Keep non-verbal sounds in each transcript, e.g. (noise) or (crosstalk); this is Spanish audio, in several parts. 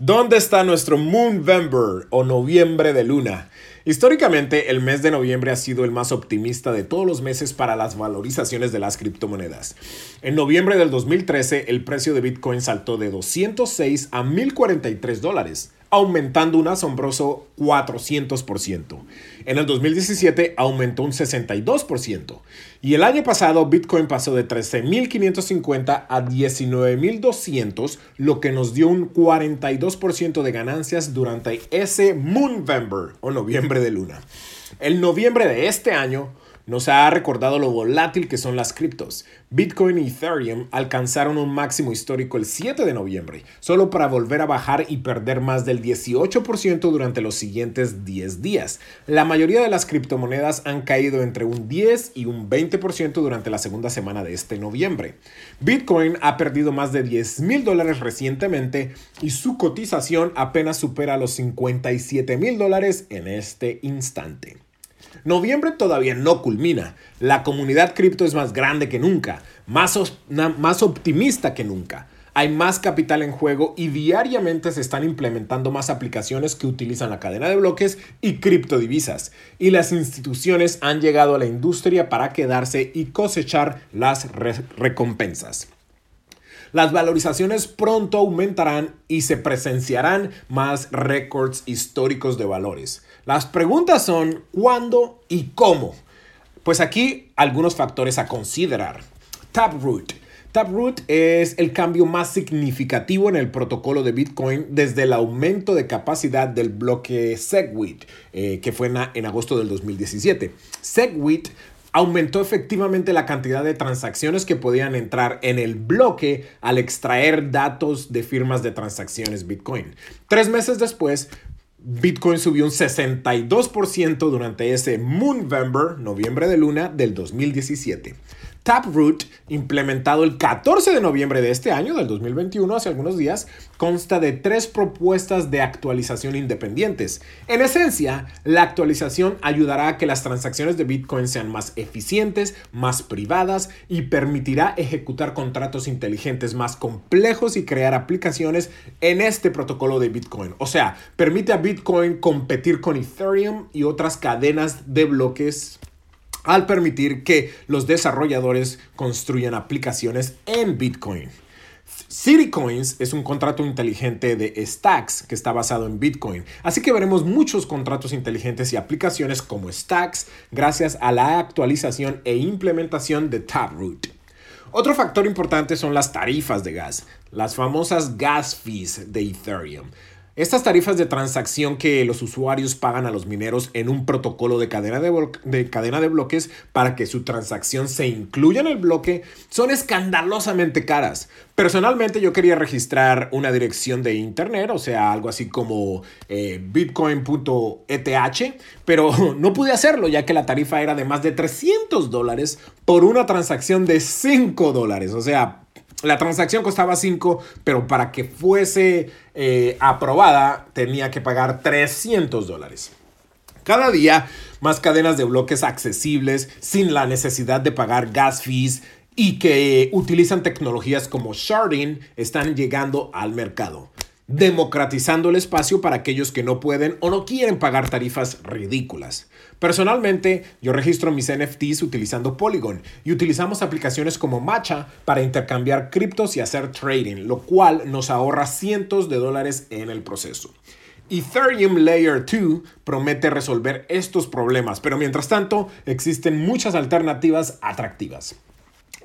¿Dónde está nuestro Moonvember o noviembre de luna? Históricamente, el mes de noviembre ha sido el más optimista de todos los meses para las valorizaciones de las criptomonedas. En noviembre del 2013, el precio de Bitcoin saltó de 206 a 1043 dólares aumentando un asombroso 400%. En el 2017 aumentó un 62%. Y el año pasado Bitcoin pasó de 13.550 a 19.200, lo que nos dio un 42% de ganancias durante ese Moonvember o noviembre de luna. El noviembre de este año nos ha recordado lo volátil que son las criptos. Bitcoin y Ethereum alcanzaron un máximo histórico el 7 de noviembre, solo para volver a bajar y perder más del 18% durante los siguientes 10 días. La mayoría de las criptomonedas han caído entre un 10 y un 20% durante la segunda semana de este noviembre. Bitcoin ha perdido más de 10 mil dólares recientemente y su cotización apenas supera los 57 mil dólares en este instante. Noviembre todavía no culmina. La comunidad cripto es más grande que nunca, más, más optimista que nunca. Hay más capital en juego y diariamente se están implementando más aplicaciones que utilizan la cadena de bloques y criptodivisas. Y las instituciones han llegado a la industria para quedarse y cosechar las recompensas. Las valorizaciones pronto aumentarán y se presenciarán más récords históricos de valores. Las preguntas son ¿cuándo y cómo? Pues aquí algunos factores a considerar. Taproot. Taproot es el cambio más significativo en el protocolo de Bitcoin desde el aumento de capacidad del bloque SegWit, eh, que fue en, en, agosto del 2017. SegWit aumentó efectivamente la cantidad de transacciones que podían entrar en el bloque al extraer datos de firmas de transacciones Bitcoin. Tres meses después, Bitcoin subió un 62% durante ese Moonvember, noviembre de luna del 2017. Taproot, implementado el 14 de noviembre de este año, del 2021, hace algunos días, consta de tres propuestas de actualización independientes. En esencia, la actualización ayudará a que las transacciones de Bitcoin sean más eficientes, más privadas y permitirá ejecutar contratos inteligentes más complejos y crear aplicaciones en este protocolo de Bitcoin. O sea, permite a Bitcoin competir con Ethereum y otras cadenas de bloques al permitir que los desarrolladores construyan aplicaciones en Bitcoin. Citycoins es un contrato inteligente de Stacks que está basado en Bitcoin. Así que veremos muchos contratos inteligentes y aplicaciones como Stacks gracias a la actualización e implementación de Taproot. Otro factor importante son las tarifas de gas, las famosas gas fees de Ethereum. Estas tarifas de transacción que los usuarios pagan a los mineros en un protocolo de cadena de, cadena de bloques para que su transacción se incluya en el bloque son escandalosamente caras. Personalmente yo quería registrar una dirección de internet, o sea, algo así como eh, bitcoin.eth, pero (laughs) no pude hacerlo ya que la tarifa era de más de 300 dólares por una transacción de 5 dólares. O sea, la transacción costaba 5, pero para que fuese eh, aprobada tenía que pagar 300 dólares. Cada día más cadenas de bloques accesibles sin la necesidad de pagar gas fees y que utilizan tecnologías como sharding están llegando al mercado democratizando el espacio para aquellos que no pueden o no quieren pagar tarifas ridículas. Personalmente, yo registro mis NFTs utilizando Polygon y utilizamos aplicaciones como Matcha para intercambiar criptos y hacer trading, lo cual nos ahorra cientos de dólares en el proceso. Ethereum Layer 2 promete resolver estos problemas, pero mientras tanto existen muchas alternativas atractivas.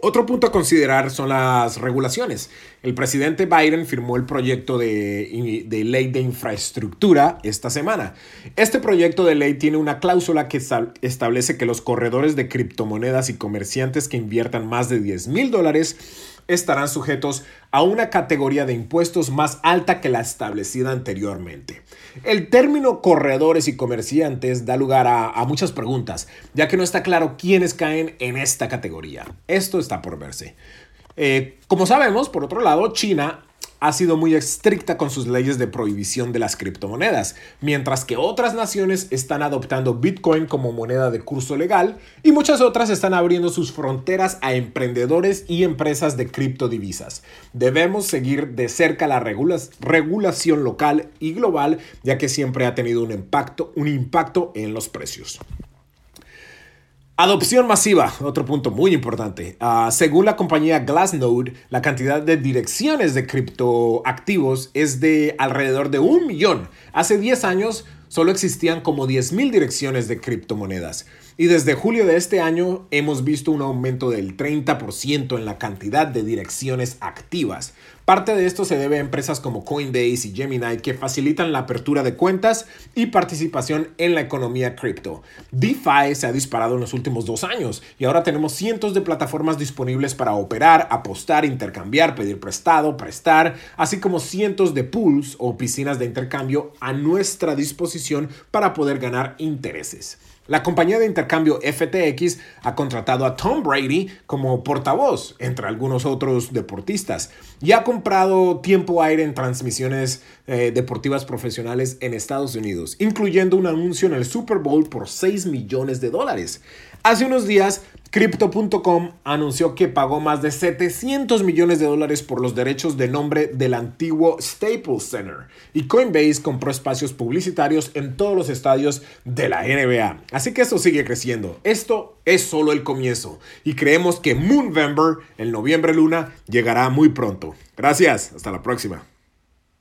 Otro punto a considerar son las regulaciones. El presidente Biden firmó el proyecto de, ley de infraestructura esta semana. Este proyecto de ley tiene una cláusula que establece que los corredores de criptomonedas y comerciantes que inviertan más de 10 mil dólares estarán sujetos a una categoría de impuestos más alta que la establecida anteriormente. El término corredores y comerciantes da lugar a, muchas preguntas, ya que no está claro quiénes caen en esta categoría. Esto está por verse. Eh, como sabemos, por otro lado, China ha sido muy estricta con sus leyes de prohibición de las criptomonedas, mientras que otras naciones están adoptando Bitcoin como moneda de curso legal y muchas otras están abriendo sus fronteras a emprendedores y empresas de criptodivisas. Debemos seguir de cerca la regulación local y global, ya que siempre ha tenido un impacto, un impacto en los precios. Adopción masiva, otro punto muy importante. Ah, según la compañía Glassnode, la cantidad de direcciones de criptoactivos es de alrededor de un millón. Hace 10 años solo existían como 10.000 direcciones de criptomonedas. Y desde julio de este año hemos visto un aumento del 30% en la cantidad de direcciones activas. Parte de esto se debe a empresas como Coinbase y Gemini que facilitan la apertura de cuentas y participación en la economía cripto. DeFi se ha disparado en los últimos dos años y ahora tenemos cientos de plataformas disponibles para operar, apostar, intercambiar, pedir prestado, prestar, así como cientos de pools o piscinas de intercambio a nuestra disposición para poder ganar intereses. La compañía de intercambio FTX ha contratado a Tom Brady como portavoz, entre algunos otros deportistas, y ha comprado tiempo aire en transmisiones eh, deportivas profesionales en Estados Unidos, incluyendo un anuncio en el Super Bowl por 6 millones de dólares. Hace unos días, Crypto.com anunció que pagó más de 700 millones de dólares por los derechos de nombre del antiguo Staples Center y Coinbase compró espacios publicitarios en todos los estadios de la NBA. Así que esto sigue creciendo. Esto es solo el comienzo y creemos que Moonvember, el noviembre luna, llegará muy pronto. Gracias, hasta la próxima.